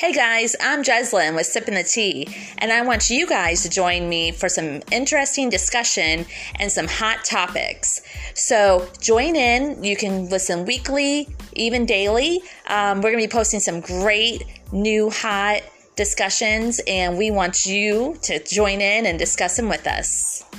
Hey guys, I'm Jeslyn with Sipping the Tea, and I want you guys to join me for some interesting discussion and some hot topics. So join in. You can listen weekly, even daily. Um, we're going to be posting some great new hot discussions, and we want you to join in and discuss them with us.